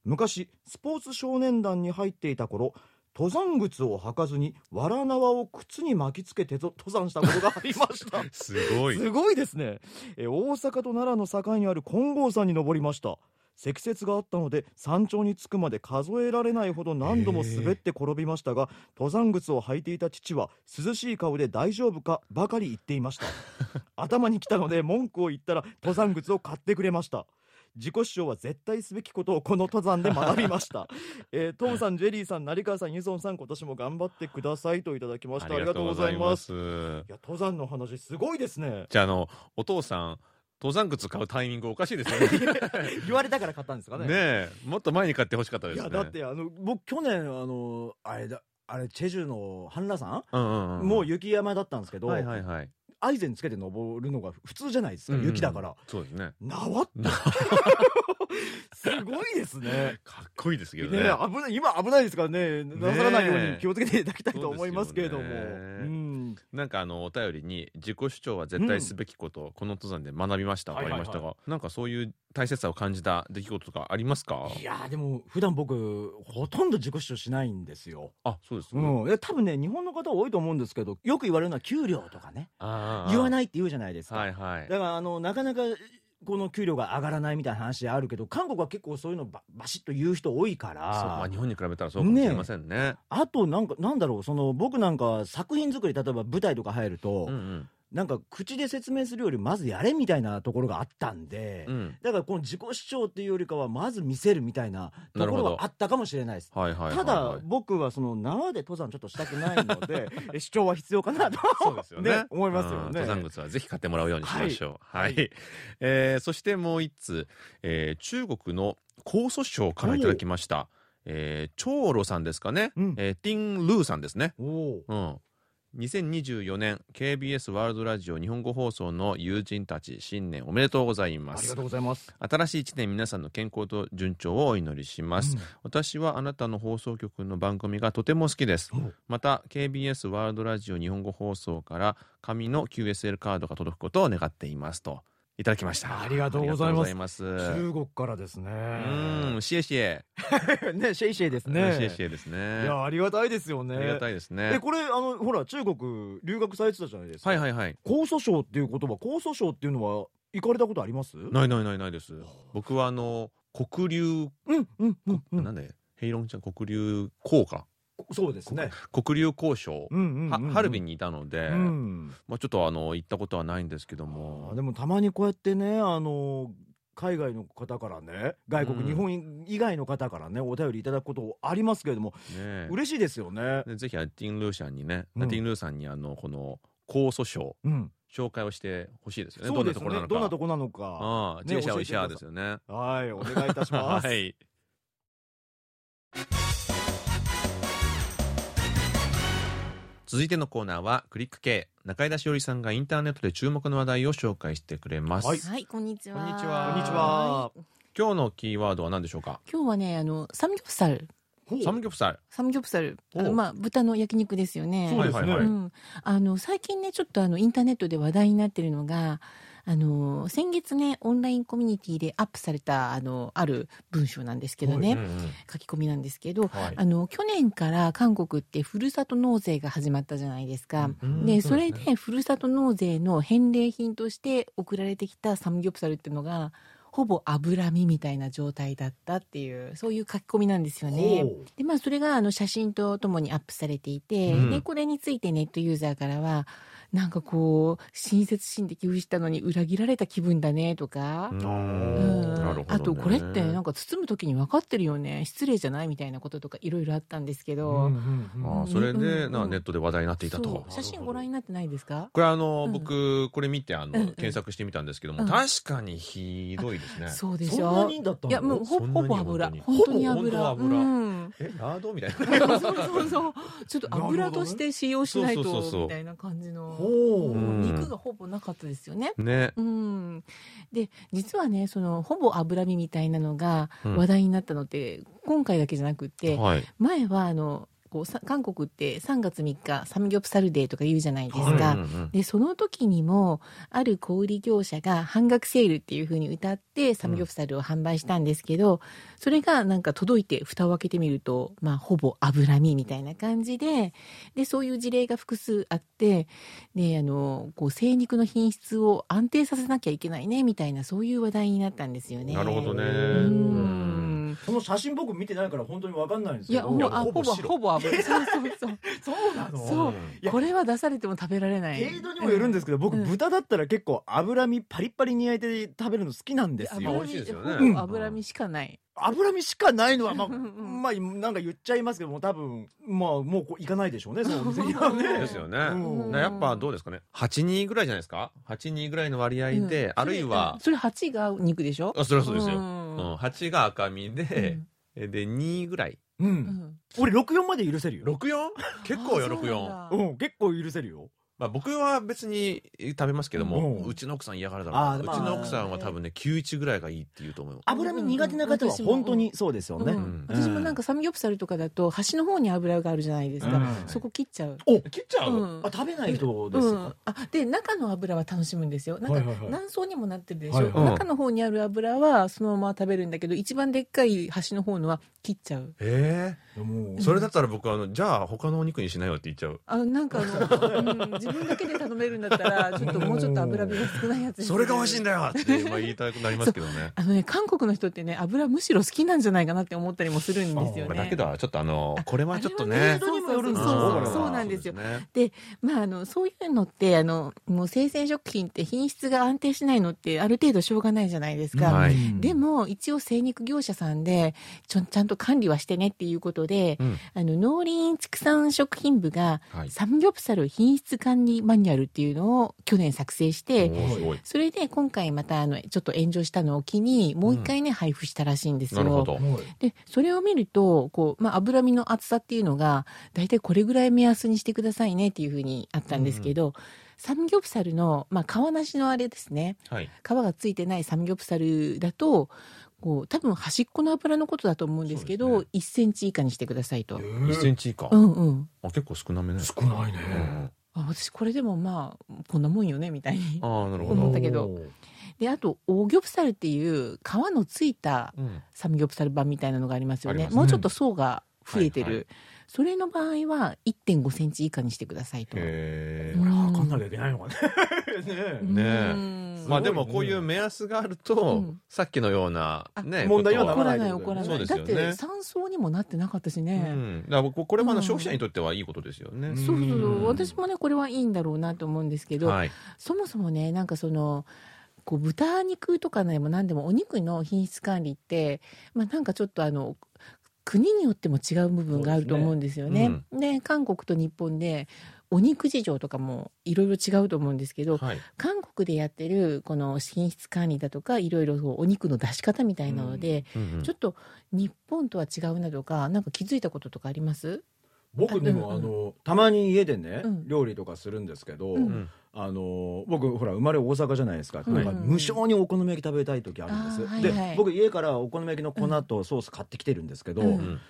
昔スポーツ少年団に入っていた頃登山靴を履かずにわら縄を靴に巻きつけてと登山したことがありました。すごい。すごいですね。え大阪と奈良の境にある金剛山に登りました。積雪があったので山頂に着くまで数えられないほど何度も滑って転びましたが登山靴を履いていた父は涼しい顔で大丈夫かばかり言っていました。頭に来たので文句を言ったら登山靴を買ってくれました自己主張は絶対すべきことをこの登山で学びました、えートムさんジェリーさん成川さんユソンさん今年も頑張ってくださいといただきましたありがとうございます。す。いや登山の話すごいですね。じゃああのお父さん登山靴買うタイミングおかしいですよね。言われたから買ったんですかね。ねえもっと前に買ってほしかったですね。いやだってあの僕去年あのあれだあれチェジュの半羅山、うんうんうん。もう雪山だったんですけど、はいはいはいアイゼンつけて登るのが普通じゃないですか、うん。うん雪だから。そうですね。縄って。すごいですね。かっこいいですけどね。ね危ない今危ないですからね。なさらないように気をつけていただきたいと思いますけれども、うんなんかあのお便りに自己主張は絶対すべきことをこの登山で学びましたとありましたはいがなんかそういう大切さを感じた出来事とかありますか？いやーでも普段僕ほとんど自己主張しないんですよ。あそうですうん、いや多分ね日本の方多いと思うんですけどよく言われるのは給料とかね。言わいないって言うじゃないですか、はいはい。だからあのなかなかこの給料が上がらないみたいな話あるけど韓国は結構そういうのババシッと言う人多いから。まあ日本に比べたらそうかもしれませんね。あとなんかなんだろうその僕なんか作品作り例えば舞台とか入ると、うんうんなんか口で説明するよりまずやれみたいなところがあったんで、うん。だからこの自己主張っていうよりかはまず見せるみたいなところはあったかもしれないです。はいはいはいはいただ僕はその縄で登山ちょっとしたくないので え主張は必要かなとそうですよね。思いますよね。うん。登山靴はぜひ買ってもらうようにしましょう。は、はい。いえーそしてもう一つ、えー中国の江蘇省からいただきました。えー長路さんですかね、うん。えーティン・ルーさんですね。おおうん2024年 KBS ワールドラジオ日本語放送の友人たち新年おめでとうございます。ありがとうございます。新しい一年皆さんの健康と順調をお祈りします、うん。私はあなたの放送局の番組がとても好きです。おまた KBS ワールドラジオ日本語放送から紙の QSL カードが届くことを願っていますといただきましたありがとうございます中国からですね。うんシエシエねシェイシェイですね。シエシエですいねやありがたいですよね。ありがたいですえねこれあのほら中国留学されてたじゃないですか。はいはいはい江蘇省っていう言葉江蘇省っていうのは行かれたことあります？ないないないないです僕はあの黒竜、うんうんうんうん。なんでヘイロンちゃん黒竜校かそうですね。黒竜交渉、うんうんうんうんはハルビンにいたので、うん。まあ、ちょっとあの行ったことはないんですけどもでもたまにこうやってねあの海外の方からね外国、うん日本以外の方からねお便りいただくことありますけれどもね嬉しいですよね。ぜひあティン・ルーシャンにね、うんティン・ルーさんにあのこの江蘇省うん。紹介をしてほしいですよねそうですね。どんなところなのかどんなとこなのか。ああ、ジェイシャオイシャーですよね。はいお願いいたします。はい。続いてのコーナーはクリック系中井田しおりさんがインターネットで注目の話題を紹介してくれます、はいはい、こんにちは。こんにちはこんにちは。今日のキーワードは何でしょうか？今日はね、あの、サムギョプサル。サムギョプサルサムギョプサル。あまあ、豚の焼肉ですよね。そうですね。うん。あの、最近ね、ちょっとあの、インターネットで話題になってるのが、あの先月ねオンラインコミュニティでアップされたあのある文章なんですけどね、うんうん書き込みなんですけど、はい。あの去年から韓国ってふるさと納税が始まったじゃないですか。うんでそれでふるさと納税の返礼品として送られてきたサムギョプサルっていうのがほぼ脂身みたいな状態だったっていうそういう書き込みなんですよね。でまあそれがあの写真とともにアップされていて、うん。でこれについてネットユーザーからはなんかこう親切心で寄付したのに裏切られた気分だねとか。うん。うん。なるほどね。あとこれってなんか包む時に分かってるよね。失礼じゃないみたいなこととかいろいろあったんですけど、それでうんなネットで話題になっていたそとう。写真ご覧になってないですか？これあの、うん。僕これ見てあの、検索してみたんですけども、うん。確かにひどいですね。そうでしそんなょにだったの？いやもうほぼ油。本当に。油。ほぼ本当油。うん。えラード？みたいな。そうそうそう。ちょっと油として使用しないとみたいな感じの肉がほぼなかったですよね。ね。うん、で実はねそのほぼ脂身みたいなのがうん。話題になったのって、今回だけじゃなくってはい。前はあのこうさ韓国って3月3日サムギョプサルデーとか言うじゃないですか。うんうんうん。でその時にもある小売業者が半額セールっていう風に歌ってサムギョプサルを販売したんですけど、それがなんか届いて蓋を開けてみると、まあ、ほぼ脂身みたいな感じででそういう事例が複数あってであのこう精肉の品質を安定させなきゃいけないねみたいなそういう話題になったんですよね。なるほどね。ううんんその写真僕見てないから本当にわかんないんですけど。いやもうあほぼほぼ油。そうそうそう。そうなの？そう。いや。これは出されても食べられない。程度にもよるんですけど、僕、うん。豚だったら結構脂身パリッパリに焼いて食べるの好きなんです油よ美味しいですよね。脂身しかない、脂身しかないのは まあ、うんうん。まあなんか言っちゃいますけども多分まあもうこう行かないでしょうね そのお店にはね。ですよね、うん。なやっぱどうですかね。82ぐらいじゃないですか？82ぐらいの割合で、うん。あるいはそれ8が肉でしょ？あそれはそうですよ、ううん。ん8が赤身で、えで2ぐらい。うん、うん。俺64まで許せるよ。64? 結構よあそうなん64だ。うん結構許せるよまあ、僕は別に食べますけども、うん。うちの奥さん嫌がるだろうな。うちの奥さんは多分ね91ぐらいがいいって言うと思う。脂身苦手な方は本当にそうですよね、うん。ん。私もなんかサムギョプサルとかだと端の方に油があるじゃないですか、うん。そこ切っちゃう。お切っちゃう、うん。あ食べない人ですか、うん、あで中の油は楽しむんですよ。なんか何層にもなってるでしょ、はいはい。中の方にある油はそのまま食べるんだけど一番でっかい端の方のは切っちゃう。えもうえそれだったら僕あのじゃあ他のお肉にしないよって言っちゃう。あなんかあの、うん、自分だけで頼めるんだったらちょっともうちょっと油身が少ないやつに。それが美味しいんだだよって、まあ、言いたくなりますけどね。あのね韓国の人ってね油むしろ好きなんじゃないかなって思ったりもするんですよね。まあだけどちょっとあのこれはちょっとあねそうそうそうよそうなんですよ。ねまあ、あのそういうのってあのもう生鮮食品って品質が安定しないのってある程度しょうがないじゃないですか。はい。でも一応精肉業者さんでちょちゃんと管理はしてねっていうことで、うん。あの農林畜産食品部がはい。サムギョプサル品質管理マニュアルっていうのを去年作成して、おーすごい。それで今回またあのちょっと炎上したのを機にもう一回ね、配布したらしいんですよ。なるほど。でそれを見るとこう、まあ、脂身の厚さっていうのが大体これぐらい目安にしてくださいねっていうふうにあったんですけど、サムギョプサルの、まあ、皮なしのあれですね。はい。皮がついてないサムギョプサルだとこう多分端っこの油のことだと思うんですけどそう1センチ以下にしてくださいと。1センチ以下、うんうん。あ結構少なめね。少ないね、うんあ私これでもまあこんなもんよねみたいにああなるほど。思ったけど。であとオーギョプサルっていう皮のついたうん。サムギョプサル版みたいなのがありますよね。ありますもうちょっと層が増えてる、はいはいそれの場合は1 5センチ以下にしてくださいと。へえうん測んなきゃいけないのかね。ねねまあでもこういう目安があると、うん。さっきのようなあね問題にはならない怒らない、そうですよね。だって3層にもなってなかったしうね、ん、だからここれも消費者にとってはいいことですよね。うん。そうそうそう。うん私もねこれはいいんだろうなと思うんですけど、はい、そもそもねなんかそのこう豚肉とかでも何でもお肉の品質管理って、まあ、なんかちょっとあの国によっても違う部分があると思うんですよね。で韓国と日本でお肉事情とかもいろいろ違うと思うんですけど、はい、韓国でやってるこの品質管理だとかいろいろお肉の出し方みたいなので、うんうんちょっと日本とは違うなとかなんか気づいたこととかあります？僕でもうんあのたまに家でね、うん。料理とかするんですけど、あの僕ほら生まれ大阪じゃないですか、はい。なんか無性にお好み焼き食べたい時あるんです、で、はい僕家からお好み焼きの粉とソース買ってきてるんですけど、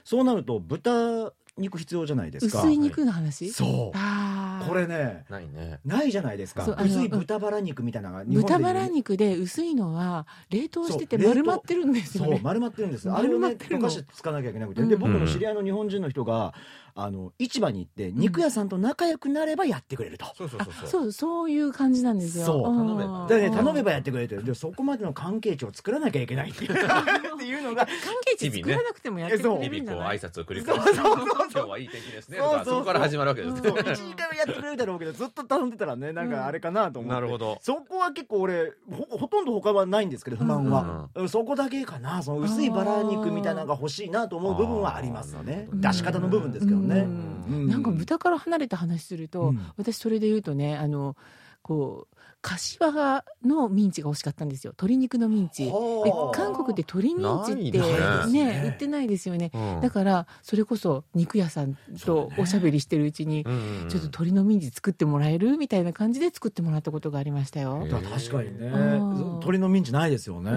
そうなると豚肉必要じゃないですか。薄い肉の話、そう。あこれねないね。ないじゃないですか。薄い豚バラ肉みたいなのが日本で豚バラ肉で薄いのは冷凍してて丸まってるんですよね。そう丸まってるんです。あれをね丸まってるの。溶かしてつかなきゃいけなくて、うんで僕の知り合いの日本人の人があの市場に行って肉屋さんと仲良くなればやってくれると、そうそうそうそう。そうそういう感じなんですよ。そう頼めば。んでね頼めばやってくれてるでそこまでの関係値を作らなきゃいけないっていうっていうのが関係値作らなくてもやってくれ日々こうるんじゃない挨拶を繰り返して今日はいい天気ですね。そうそうそう。そこから始まるわけですそうね1時間はやってくれるだろうけどずっと頼んでたらねなんかあれかなと思って、なるほど。そこは結構俺ほほとんど他はないんですけど不満は、そこだけかな。その薄いバラ肉みたいなのが欲しいなと思う部分はありますよね出し方の部分ですけどね、うん。うん。なんか豚から離れた話すると、うん。私それで言うとねあのこう柏のミンチが欲しかったんですよ。鶏肉のミンチ。韓国で鶏ミンチってね。ね売ってないですよね。うん。だからそれこそ肉屋さんとおしゃべりしてるうちにちょっと鶏のミンチ作ってもらえるみたいな感じで作ってもらったことがありましたよ。確かにね。うん。鶏のミンチないですよね。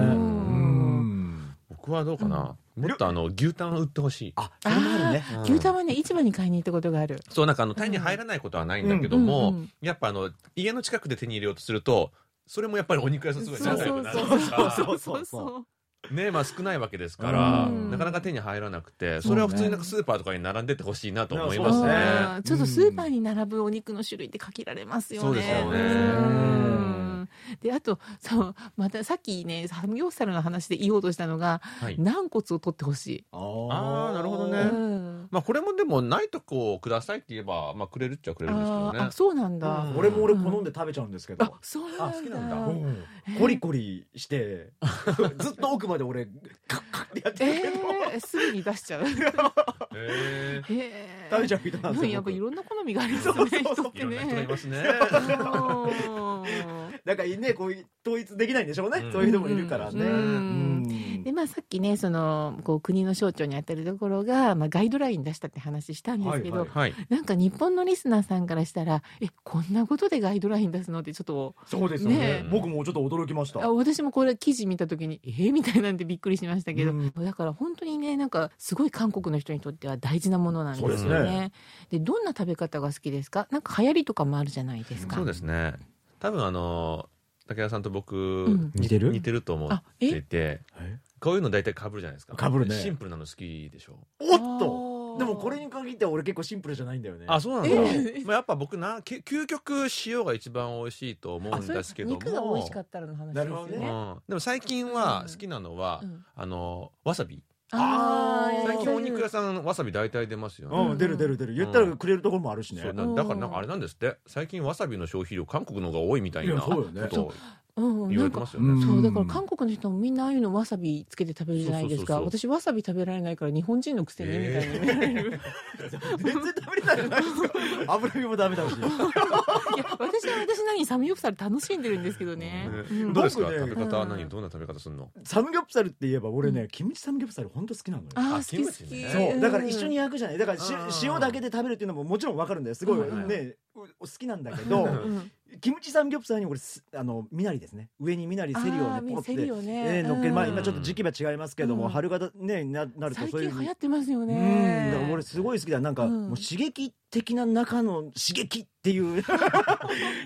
僕はどうかなもっとあの牛タン売ってほしいあそれもあるねうん牛タンはね市場に買いに行ったことがある。そうなんかあの手に入らないことはないんだけども、うんうんやっぱあの家の近くで手に入れようとするとそれもやっぱりお肉屋さんすごいそう仲良くなるそうからそうそうそうねまあ少ないわけですから、うんなかなか手に入らなくてそれは普通になんかスーパーとかに並んでってほしいなと思いますね。ちょっとスーパーに並ぶお肉の種類って限られますよね。そうですよねうんであとそうまたさっきねサムギョプサルの話で言おうとしたのがはい、軟骨を取ってほしい。ああーなるほどねうんまあこれもでもないとこをくださいって言えば、まあ、くれるっちゃくれるんですけどねあ。そうなんだ。うん俺も俺好んで食べちゃうんですけどあそうなんだ。あ好きなんだうんコリコリして ずっと奥まで俺カッカッってやってるけど、えー、すぐに出しちゃう。へー。食べちゃう人なんですよやっぱいろんな好みがありますね。そうそうそう人っていろんな人がいね。ますね。うんだからねこういう統一できないんでしょうね、うん。そういう人もいるからね、でまあ、さっきねそのこう国の省庁にあたるところが、まあ、ガイドライン出したって話したんですけど、はいはい。なんか日本のリスナーさんからしたらえこんなことでガイドライン出すのってちょっとそうですよね。ね。僕もちょっと驚きました。あ私もこれ記事見た時にえー、みたいなんでびっくりしましたけど、うん。だから本当にねなんかすごい韓国の人にとっては大事なものなんですよそうですね。でどんな食べ方が好きですか？なんか流行りとかもあるじゃないですか。そうですね。多分あの武田さんと僕、ん。似てる？似てると思あっえ？ていて、こういうの大体被るじゃないですか。被るね。シンプルなの好きでしょ。おっと！とでもこれに限っては俺結構シンプルじゃないんだよね。あ、そうなんだ。え？まあやっぱ僕な、け究極塩が一番美味しいと思うんですけども。肉が美味しかったらの話ですよね。なるほどね。うん、でも最近は好きなのは、うん。あのわさびあー最近お肉屋さんわさび大体出ますよね、うん出る出る出る。言ったらくれるところもあるしね、そうなだからなん。かあれなんですって。最近わさびの消費量韓国の方が多いみたいなことをうん、言わなんかれてますよね、うんそうだから韓国の人もみんなああいうのわさびつけて食べるじゃないですか？そうそうそう私わさび食べられないから日本人のくせにみたいに見られる、全然食べれないじゃないですか油身もダメだしいや私は私なりにサムギョプサル楽しんでるんですけどね、ねうん。どうですか、僕ね食べ方はうん。何どんな食べ方するの？サムギョプサルって言えば俺ね、キムチサムギョプサル本当好きなのよ。ああー好き好き、キムチね。そうだから一緒にや焼くじゃない。だからし塩だけで食べるっていうのももちろんわかるんだよ。すごいうんね、う好きなんだけどうん、キムチサムギョプサルに俺すあのみなりですね。上にみなりセリをねポってね。えー乗っけるまあうん今ちょっと時期は違いますけども、うん。春型ねななると最そういう近流行ってますようん。ねだから俺すごい好きだ。なんか、うん。もう刺激的な中の刺激っていう。だか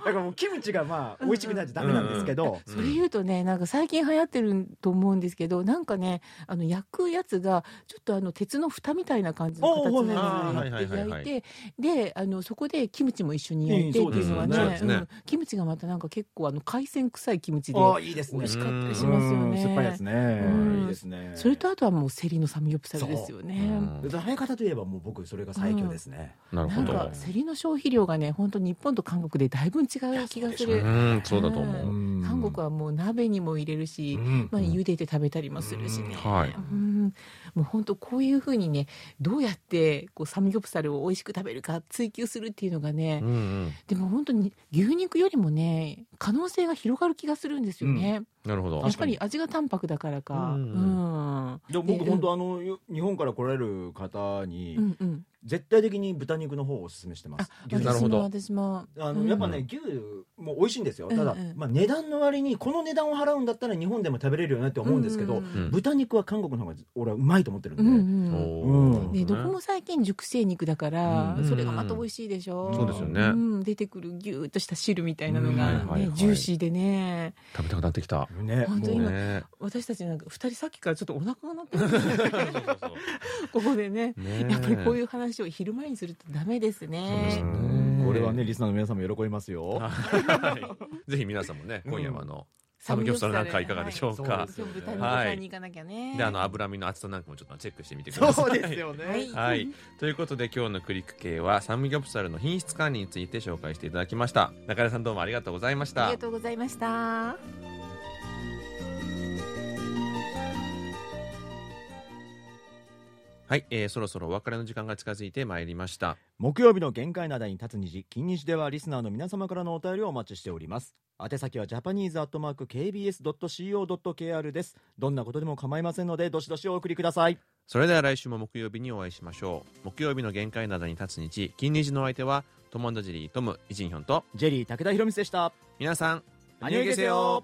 らもうキムチがまあ美味しくないとダメなんですけど、それ言うとねなんか最近流行ってると思うんですけどなんかねあの焼くやつがちょっとあの鉄の蓋みたいな感じの形のやつあーはいではいはいはい。焼いてであのそこでキムチも一緒に焼いてうんっていうのはね,、そうですね。うんキムチがまたなんか結構あの海鮮臭いキムチでああいいですね。美味しかったりしますようんね。酸っぱいやつね、うん。いいですね。それとあとはもうセリのサムギョプサルですよね。う。ん食べ方といえばもう僕それが最強ですね、なん。なるほどかセリの消費量がね本当日本と韓国でだいぶ違う気がする。うん。そうだと思う、うん。韓国はもう鍋にも入れるし、うん。まあ、茹でて食べたりもするしね、うん。はい。うんもう本当こういうふうにねどうやってこうサムギョプサルを美味しく食べるか追求するっていうのがね、うんうん。でも本当に牛肉よりもね可能性が広がる気がするんですよね、なるほど。やっぱり味が淡白だからか、ううん。んでも僕で本当あのよ日本から来られる方に、うんうん。絶対的に豚肉の方をおすすめしてます。なるほど。私も。私もあの、うんやっぱね牛も美味しいんですよ。ただ、うん。うんまあ、値段の割にこの値段を払うんだったら日本でも食べれるよねって思うんですけど、うんうん豚肉は韓国の方が俺はうまいと思ってるんで、うんうんうん。ね、どこも最近熟成肉だから、うん。それがまた美味しいでしょ、そうですよね。うん、出てくるギューッとした汁みたいなのが、ねうん。はいはいはい。ジューシーでね。食べたくなってきた。ね本当今ね。私たちなんか2人さっきからちょっとお腹が鳴ってます ここでね。ねやっぱりこういう話を昼前にするとダメですね。そうですね。うんこれはねリスナーの皆さんも喜びますよ。はい。ぜひ皆さんもね今夜はあのサムギョプサルなんかいかがでしょうか、はい今日豚肉はい。買いに行かなきゃね、であの脂身の厚さなんかもちょっとチェックしてみてください。そうですよね、はい。はい、ということで今日のクリック系はサムギョプサルの品質管理について紹介していただきました。中根さんどうもありがとうございました。ありがとうございましたはい、えーそろそろお別れの時間が近づいてまいりました。木曜日の限界灘に立つ虹金日ではリスナーの皆様からのお便りをお待ちしております。宛先はジャパニーズアットマーク KBS.CO.KR です。どんなことでも構いませんのでどしどしお送りください。それでは来週も木曜日にお会いしましょう。木曜日の限界灘に立つ日金日のお相手はトモンドジェリートムイジンヒョンとジェリー武田博光でした。皆さんアニョイゲセヨ